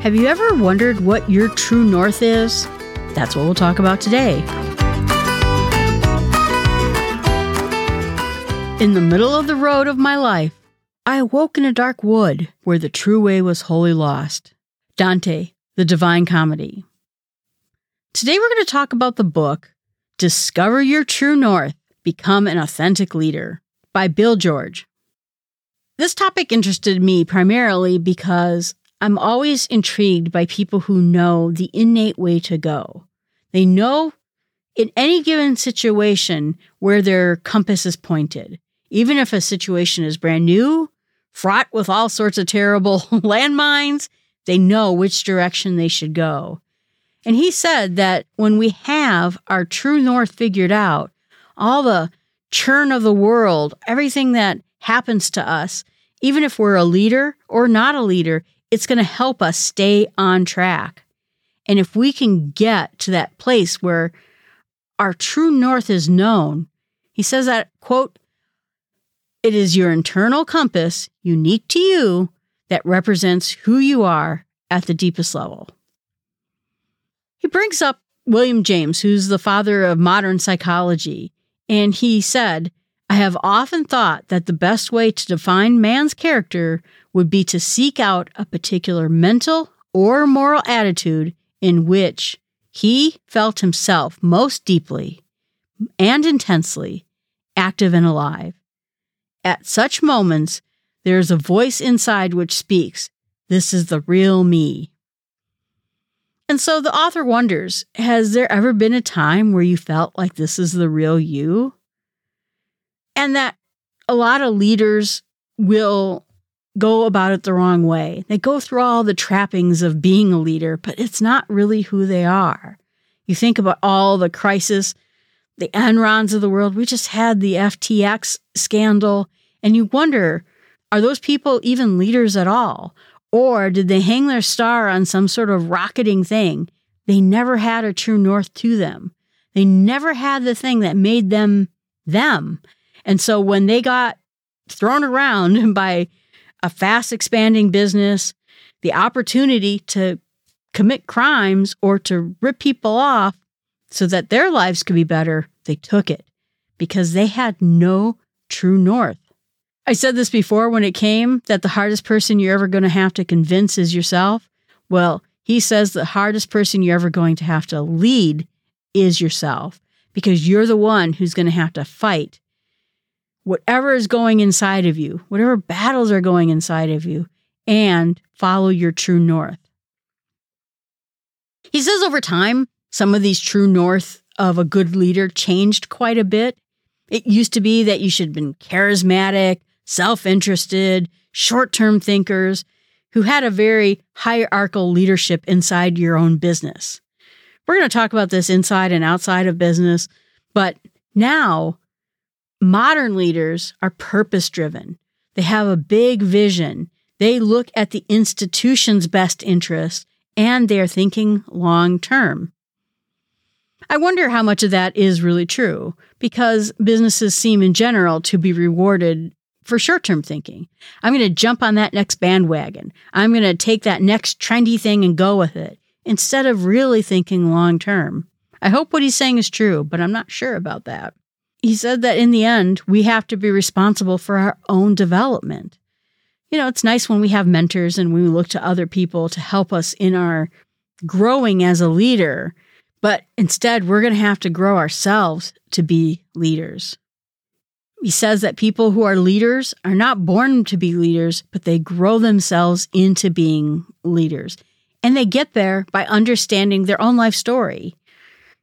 Have you ever wondered what your true north is? That's what we'll talk about today. In the middle of the road of my life, I awoke in a dark wood where the true way was wholly lost. Dante, The Divine Comedy. Today we're going to talk about the book Discover Your True North Become an Authentic Leader by Bill George. This topic interested me primarily because I'm always intrigued by people who know the innate way to go. They know in any given situation where their compass is pointed. Even if a situation is brand new, fraught with all sorts of terrible landmines, they know which direction they should go. And he said that when we have our true north figured out, all the churn of the world, everything that happens to us, even if we're a leader or not a leader, it's going to help us stay on track. And if we can get to that place where our true north is known, he says that, quote, it is your internal compass, unique to you, that represents who you are at the deepest level. He brings up William James, who's the father of modern psychology, and he said, I have often thought that the best way to define man's character would be to seek out a particular mental or moral attitude in which he felt himself most deeply and intensely active and alive. At such moments, there is a voice inside which speaks, This is the real me. And so the author wonders Has there ever been a time where you felt like this is the real you? And that a lot of leaders will go about it the wrong way. They go through all the trappings of being a leader, but it's not really who they are. You think about all the crisis, the Enrons of the world. We just had the FTX scandal, and you wonder are those people even leaders at all? Or did they hang their star on some sort of rocketing thing? They never had a true north to them. They never had the thing that made them them. And so when they got thrown around by a fast expanding business, the opportunity to commit crimes or to rip people off so that their lives could be better, they took it because they had no true north. I said this before when it came that the hardest person you're ever going to have to convince is yourself. Well, he says the hardest person you're ever going to have to lead is yourself because you're the one who's going to have to fight whatever is going inside of you, whatever battles are going inside of you, and follow your true north. He says over time, some of these true north of a good leader changed quite a bit. It used to be that you should have been charismatic, self interested, short term thinkers who had a very hierarchical leadership inside your own business. We're going to talk about this inside and outside of business, but now Modern leaders are purpose driven. They have a big vision. They look at the institution's best interest and they're thinking long term. I wonder how much of that is really true because businesses seem in general to be rewarded for short term thinking. I'm going to jump on that next bandwagon. I'm going to take that next trendy thing and go with it instead of really thinking long term. I hope what he's saying is true, but I'm not sure about that he said that in the end, we have to be responsible for our own development. You know, it's nice when we have mentors and we look to other people to help us in our growing as a leader, but instead, we're going to have to grow ourselves to be leaders. He says that people who are leaders are not born to be leaders, but they grow themselves into being leaders. And they get there by understanding their own life story.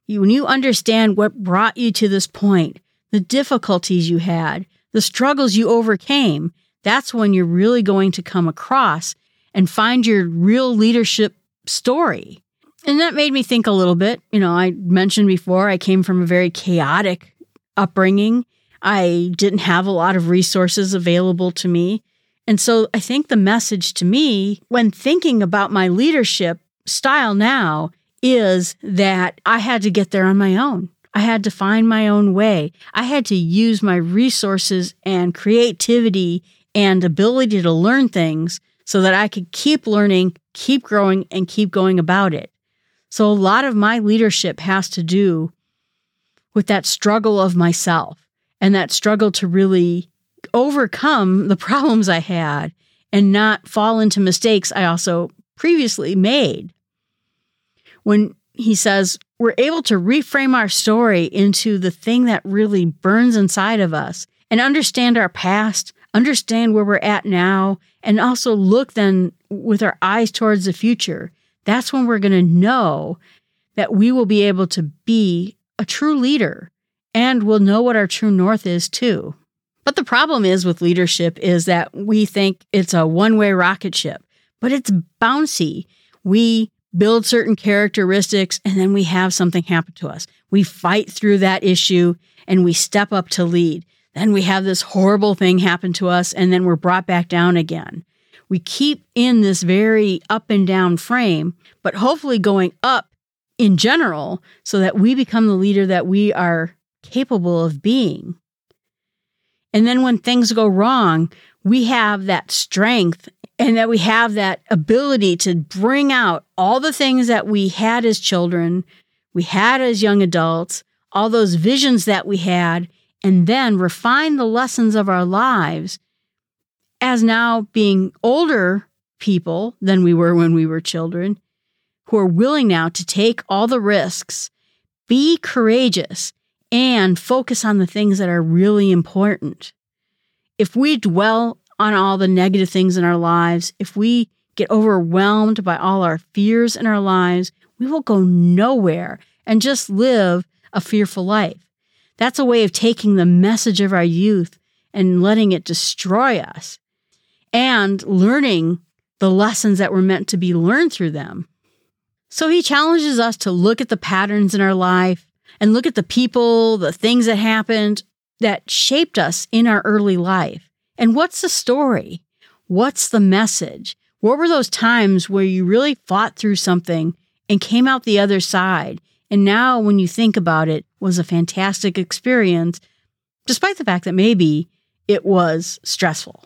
When you understand what brought you to this point, the difficulties you had, the struggles you overcame, that's when you're really going to come across and find your real leadership story. And that made me think a little bit. You know, I mentioned before I came from a very chaotic upbringing. I didn't have a lot of resources available to me. And so I think the message to me when thinking about my leadership style now is that I had to get there on my own. I had to find my own way. I had to use my resources and creativity and ability to learn things so that I could keep learning, keep growing, and keep going about it. So a lot of my leadership has to do with that struggle of myself and that struggle to really overcome the problems I had and not fall into mistakes I also previously made. When he says we're able to reframe our story into the thing that really burns inside of us and understand our past, understand where we're at now, and also look then with our eyes towards the future, that's when we're going to know that we will be able to be a true leader and we'll know what our true north is too. But the problem is with leadership is that we think it's a one-way rocket ship, but it's bouncy. We build certain characteristics and then we have something happen to us. We fight through that issue and we step up to lead. Then we have this horrible thing happen to us and then we're brought back down again. We keep in this very up and down frame, but hopefully going up in general so that we become the leader that we are capable of being. And then when things go wrong, we have that strength and that we have that ability to bring out all the things that we had as children, we had as young adults, all those visions that we had, and then refine the lessons of our lives as now being older people than we were when we were children, who are willing now to take all the risks, be courageous, and focus on the things that are really important. If we dwell on all the negative things in our lives, if we get overwhelmed by all our fears in our lives, we will go nowhere and just live a fearful life. That's a way of taking the message of our youth and letting it destroy us and learning the lessons that were meant to be learned through them. So he challenges us to look at the patterns in our life and look at the people, the things that happened that shaped us in our early life. And what's the story? What's the message? What were those times where you really fought through something and came out the other side? And now, when you think about it, was a fantastic experience, despite the fact that maybe it was stressful.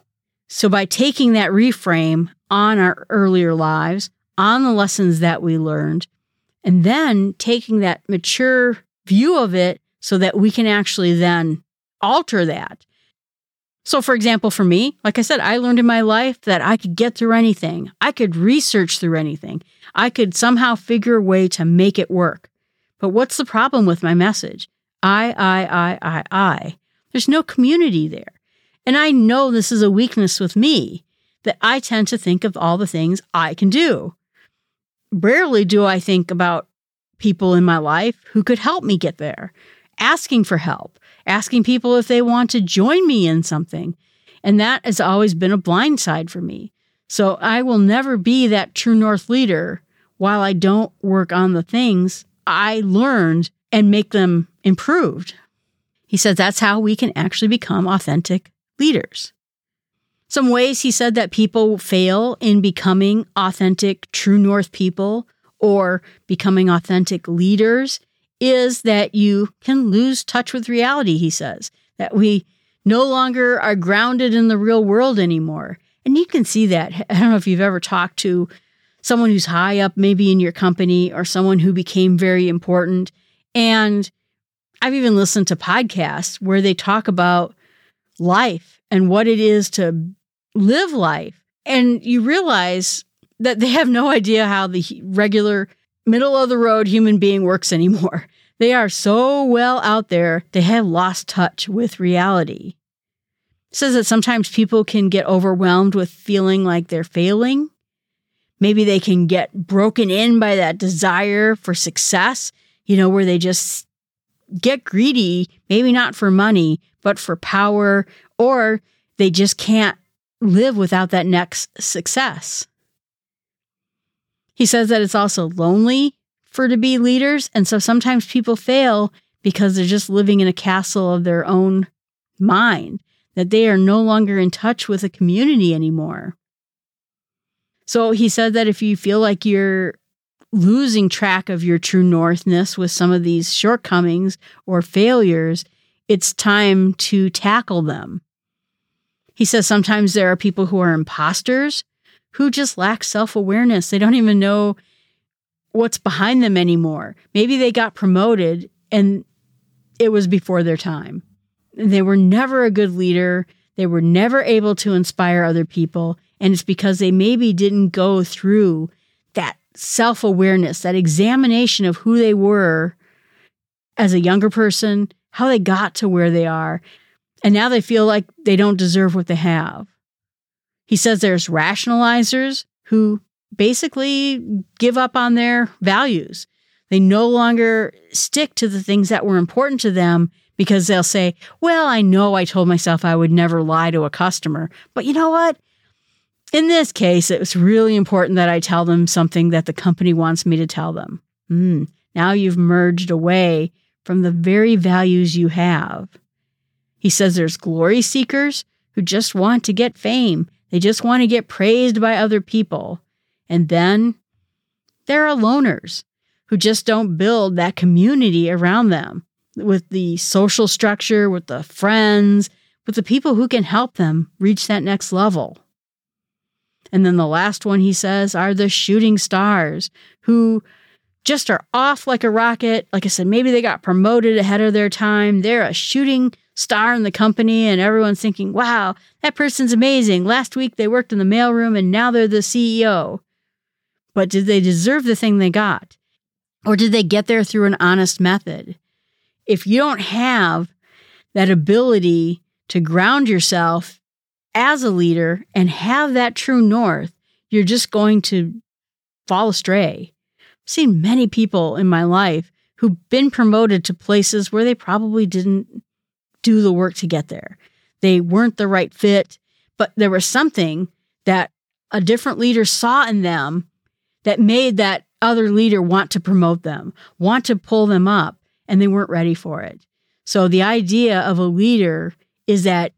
So, by taking that reframe on our earlier lives, on the lessons that we learned, and then taking that mature view of it so that we can actually then alter that. So, for example, for me, like I said, I learned in my life that I could get through anything. I could research through anything. I could somehow figure a way to make it work. But what's the problem with my message? I, I, I, I, I. There's no community there. And I know this is a weakness with me that I tend to think of all the things I can do. Rarely do I think about people in my life who could help me get there, asking for help, asking people if they want to join me in something. And that has always been a blind side for me. So I will never be that true North leader while I don't work on the things I learned and make them improved. He says that's how we can actually become authentic leaders. Some ways he said that people fail in becoming authentic, true North people or becoming authentic leaders is that you can lose touch with reality, he says, that we no longer are grounded in the real world anymore. And you can see that. I don't know if you've ever talked to someone who's high up, maybe in your company, or someone who became very important. And I've even listened to podcasts where they talk about life and what it is to live life. And you realize that they have no idea how the regular middle of the road human being works anymore. They are so well out there, they have lost touch with reality. It says that sometimes people can get overwhelmed with feeling like they're failing. Maybe they can get broken in by that desire for success, you know, where they just get greedy, maybe not for money, but for power, or they just can't live without that next success. He says that it's also lonely for to be leaders. And so sometimes people fail because they're just living in a castle of their own mind, that they are no longer in touch with a community anymore. So he said that if you feel like you're losing track of your true northness with some of these shortcomings or failures, it's time to tackle them. He says sometimes there are people who are imposters who just lack self awareness. They don't even know what's behind them anymore. Maybe they got promoted and it was before their time. They were never a good leader. They were never able to inspire other people. And it's because they maybe didn't go through that self awareness, that examination of who they were as a younger person, how they got to where they are. And now they feel like they don't deserve what they have. He says there's rationalizers who basically give up on their values. They no longer stick to the things that were important to them because they'll say, Well, I know I told myself I would never lie to a customer, but you know what? In this case, it was really important that I tell them something that the company wants me to tell them. Mm, now you've merged away from the very values you have. He says there's glory seekers who just want to get fame. They just want to get praised by other people. And then there are loners who just don't build that community around them with the social structure, with the friends, with the people who can help them reach that next level. And then the last one he says are the shooting stars who just are off like a rocket. Like I said, maybe they got promoted ahead of their time. They're a shooting star in the company, and everyone's thinking, wow, that person's amazing. Last week they worked in the mailroom and now they're the CEO. But did they deserve the thing they got? Or did they get there through an honest method? If you don't have that ability to ground yourself as a leader and have that true north, you're just going to fall astray. I've seen many people in my life who've been promoted to places where they probably didn't do the work to get there. They weren't the right fit, but there was something that a different leader saw in them that made that other leader want to promote them, want to pull them up, and they weren't ready for it. So the idea of a leader is that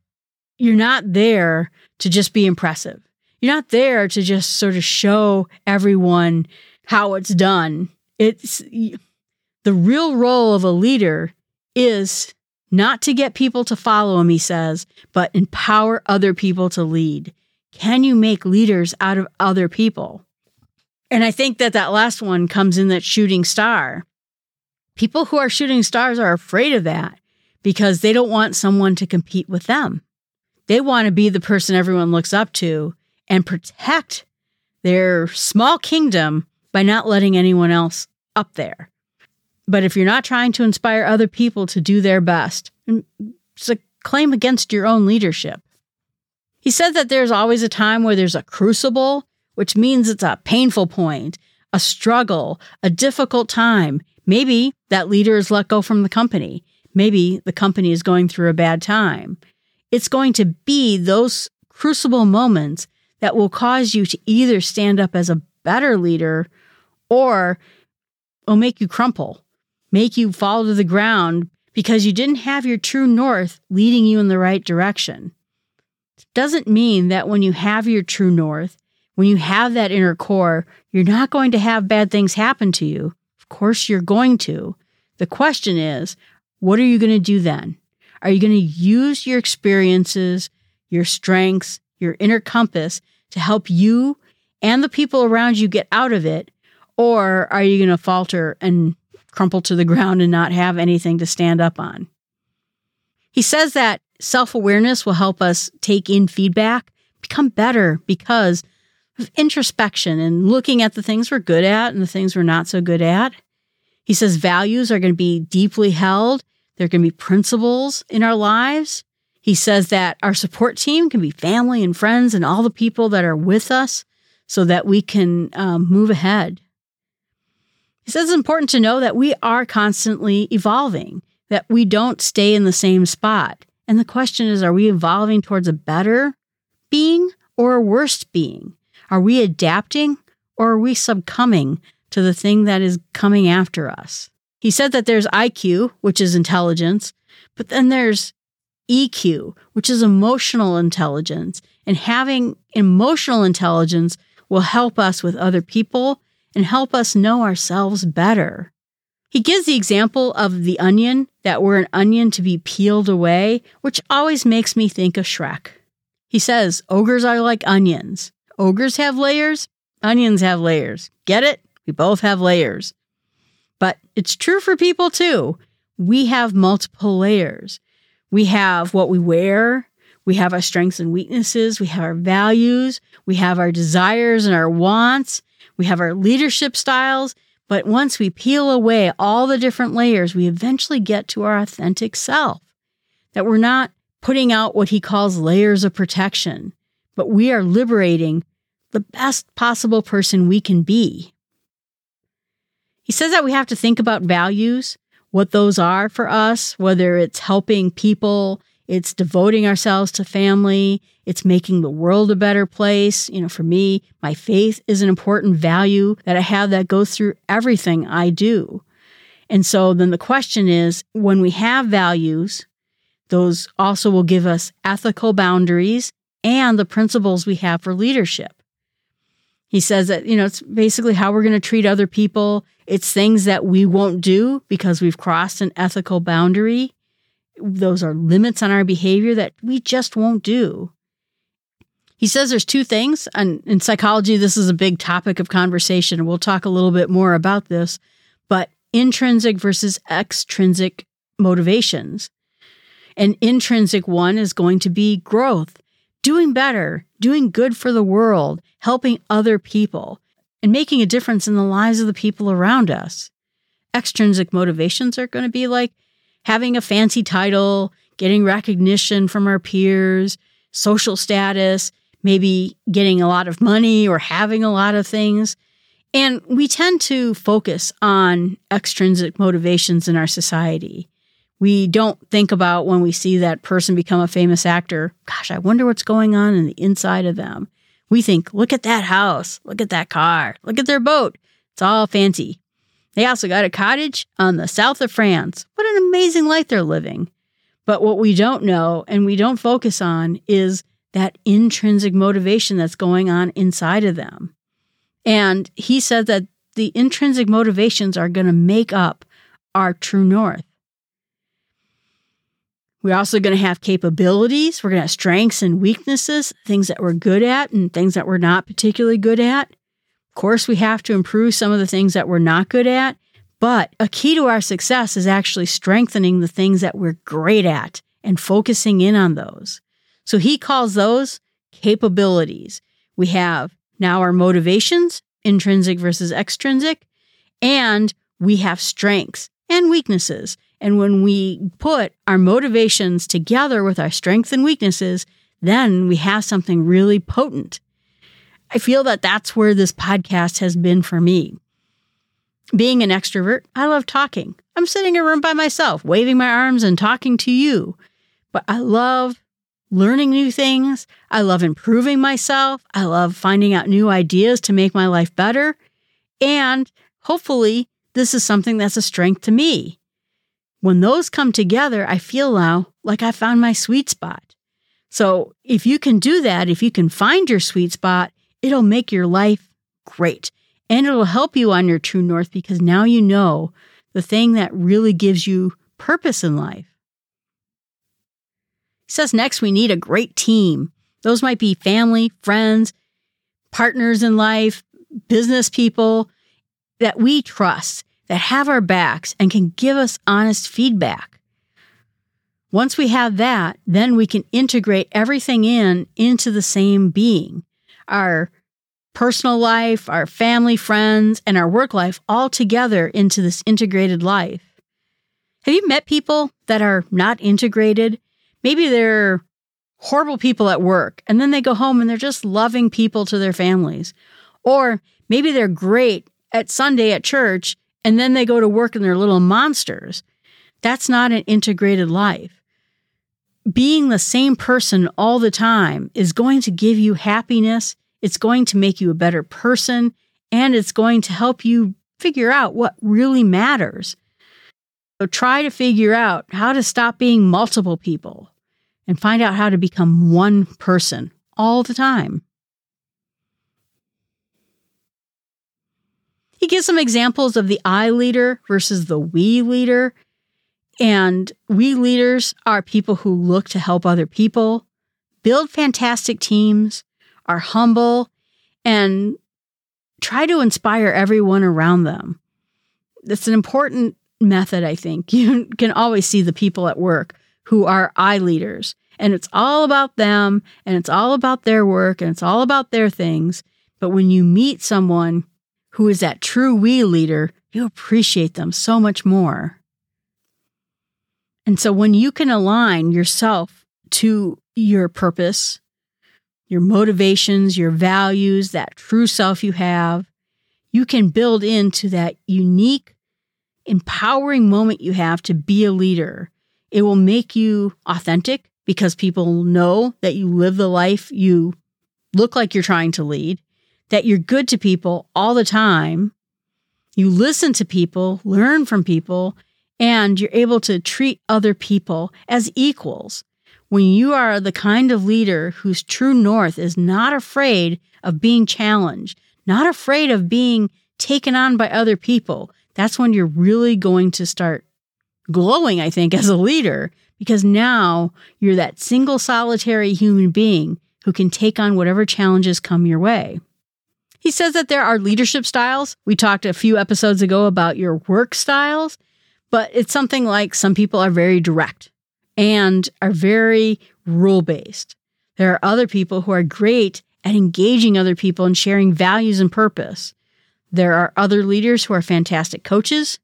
you're not there to just be impressive. You're not there to just sort of show everyone how it's done. It's the real role of a leader is not to get people to follow him, he says, but empower other people to lead. Can you make leaders out of other people? And I think that that last one comes in that shooting star. People who are shooting stars are afraid of that because they don't want someone to compete with them. They want to be the person everyone looks up to and protect their small kingdom by not letting anyone else up there. But if you're not trying to inspire other people to do their best, it's a claim against your own leadership. He said that there's always a time where there's a crucible, which means it's a painful point, a struggle, a difficult time. Maybe that leader is let go from the company. Maybe the company is going through a bad time. It's going to be those crucible moments that will cause you to either stand up as a better leader or will make you crumple, make you fall to the ground because you didn't have your true north leading you in the right direction. Doesn't mean that when you have your true north, when you have that inner core, you're not going to have bad things happen to you. Of course, you're going to. The question is, what are you going to do then? Are you going to use your experiences, your strengths, your inner compass to help you and the people around you get out of it? Or are you going to falter and crumple to the ground and not have anything to stand up on? He says that self awareness will help us take in feedback, become better because of introspection and looking at the things we're good at and the things we're not so good at. He says values are going to be deeply held there can be principles in our lives. He says that our support team can be family and friends and all the people that are with us so that we can um, move ahead. He says it's important to know that we are constantly evolving, that we don't stay in the same spot. And the question is are we evolving towards a better being or a worse being? Are we adapting or are we succumbing to the thing that is coming after us? He said that there's IQ, which is intelligence, but then there's EQ, which is emotional intelligence. And having emotional intelligence will help us with other people and help us know ourselves better. He gives the example of the onion, that we're an onion to be peeled away, which always makes me think of Shrek. He says, Ogres are like onions. Ogres have layers, onions have layers. Get it? We both have layers. But it's true for people too. We have multiple layers. We have what we wear, we have our strengths and weaknesses, we have our values, we have our desires and our wants, we have our leadership styles. But once we peel away all the different layers, we eventually get to our authentic self. That we're not putting out what he calls layers of protection, but we are liberating the best possible person we can be. He says that we have to think about values, what those are for us, whether it's helping people, it's devoting ourselves to family, it's making the world a better place. You know, for me, my faith is an important value that I have that goes through everything I do. And so then the question is when we have values, those also will give us ethical boundaries and the principles we have for leadership. He says that, you know, it's basically how we're going to treat other people. It's things that we won't do because we've crossed an ethical boundary. Those are limits on our behavior that we just won't do. He says there's two things, and in psychology, this is a big topic of conversation, we'll talk a little bit more about this, but intrinsic versus extrinsic motivations. An intrinsic one is going to be growth, doing better, doing good for the world, helping other people, and making a difference in the lives of the people around us. Extrinsic motivations are going to be like having a fancy title, getting recognition from our peers, social status, maybe getting a lot of money or having a lot of things. And we tend to focus on extrinsic motivations in our society we don't think about when we see that person become a famous actor, gosh, I wonder what's going on in the inside of them. We think, look at that house, look at that car, look at their boat. It's all fancy. They also got a cottage on the south of France. What an amazing life they're living. But what we don't know and we don't focus on is that intrinsic motivation that's going on inside of them. And he said that the intrinsic motivations are going to make up our true north. We're also going to have capabilities. We're going to have strengths and weaknesses, things that we're good at and things that we're not particularly good at. Of course, we have to improve some of the things that we're not good at. But a key to our success is actually strengthening the things that we're great at and focusing in on those. So he calls those capabilities. We have now our motivations, intrinsic versus extrinsic, and we have strengths and weaknesses. And when we put our motivations together with our strengths and weaknesses, then we have something really potent. I feel that that's where this podcast has been for me. Being an extrovert, I love talking. I'm sitting in a room by myself, waving my arms and talking to you. But I love learning new things. I love improving myself. I love finding out new ideas to make my life better. And hopefully, this is something that's a strength to me. When those come together, I feel now like I found my sweet spot. So if you can do that, if you can find your sweet spot, it'll make your life great. And it'll help you on your true north because now you know the thing that really gives you purpose in life. He says next, we need a great team. Those might be family, friends, partners in life, business people that we trust that have our backs and can give us honest feedback. Once we have that, then we can integrate everything in into the same being. Our personal life, our family, friends, and our work life all together into this integrated life. Have you met people that are not integrated? Maybe they're horrible people at work and then they go home and they're just loving people to their families. Or maybe they're great at Sunday at church and then they go to work and they're little monsters. That's not an integrated life. Being the same person all the time is going to give you happiness, it's going to make you a better person, and it's going to help you figure out what really matters. So try to figure out how to stop being multiple people and find out how to become one person all the time. He gives some examples of the I leader versus the we leader. And we leaders are people who look to help other people, build fantastic teams, are humble, and try to inspire everyone around them. It's an important method, I think. You can always see the people at work who are I leaders, and it's all about them, and it's all about their work, and it's all about their things. But when you meet someone who is that true we leader, you appreciate them so much more. And so when you can align yourself to your purpose, your motivations, your values, that true self you have, you can build into that unique, empowering moment you have to be a leader. It will make you authentic because people know that you live the life you look like you're trying to lead, that you're good to people all the time. You listen to people, learn from people, and you're able to treat other people as equals. When you are the kind of leader whose true north is not afraid of being challenged, not afraid of being taken on by other people, that's when you're really going to start glowing, I think, as a leader, because now you're that single solitary human being who can take on whatever challenges come your way. He says that there are leadership styles. We talked a few episodes ago about your work styles. But it's something like some people are very direct and are very rule based. There are other people who are great at engaging other people and sharing values and purpose. There are other leaders who are fantastic coaches.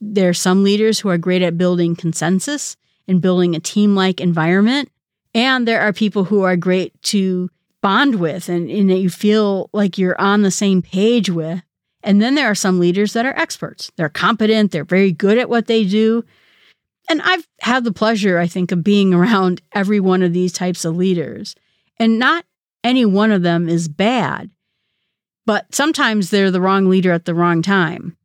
There are some leaders who are great at building consensus and building a team like environment. And there are people who are great to bond with and, and that you feel like you're on the same page with. And then there are some leaders that are experts. They're competent, they're very good at what they do. And I've had the pleasure, I think, of being around every one of these types of leaders. And not any one of them is bad, but sometimes they're the wrong leader at the wrong time.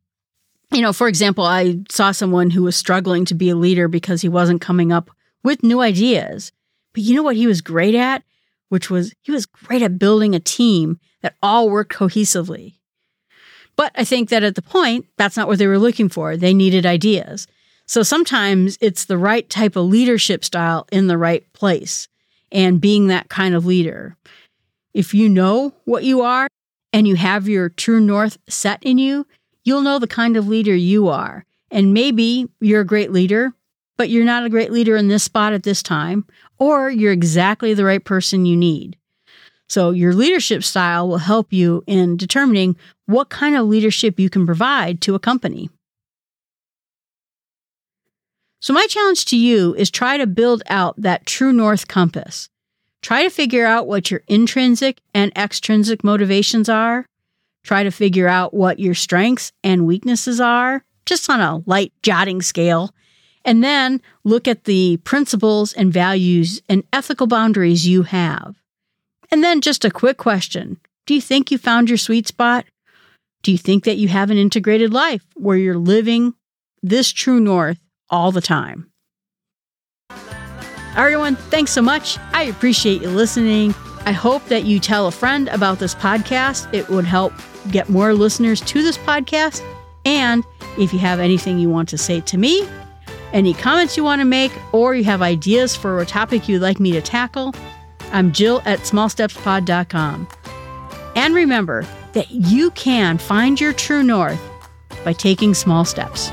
You know, for example, I saw someone who was struggling to be a leader because he wasn't coming up with new ideas. But you know what he was great at? Which was he was great at building a team that all worked cohesively. But I think that at the point, that's not what they were looking for. They needed ideas. So sometimes it's the right type of leadership style in the right place and being that kind of leader. If you know what you are and you have your true north set in you, you'll know the kind of leader you are. And maybe you're a great leader, but you're not a great leader in this spot at this time, or you're exactly the right person you need. So, your leadership style will help you in determining what kind of leadership you can provide to a company. So, my challenge to you is try to build out that true north compass. Try to figure out what your intrinsic and extrinsic motivations are. Try to figure out what your strengths and weaknesses are, just on a light jotting scale. And then look at the principles and values and ethical boundaries you have. And then just a quick question Do you think you found your sweet spot? Do you think that you have an integrated life where you're living this true north all the time? Everyone, thanks so much. I appreciate you listening. I hope that you tell a friend about this podcast. It would help get more listeners to this podcast. And if you have anything you want to say to me, any comments you want to make, or you have ideas for a topic you'd like me to tackle, I'm Jill at smallstepspod.com. And remember that you can find your true north by taking small steps.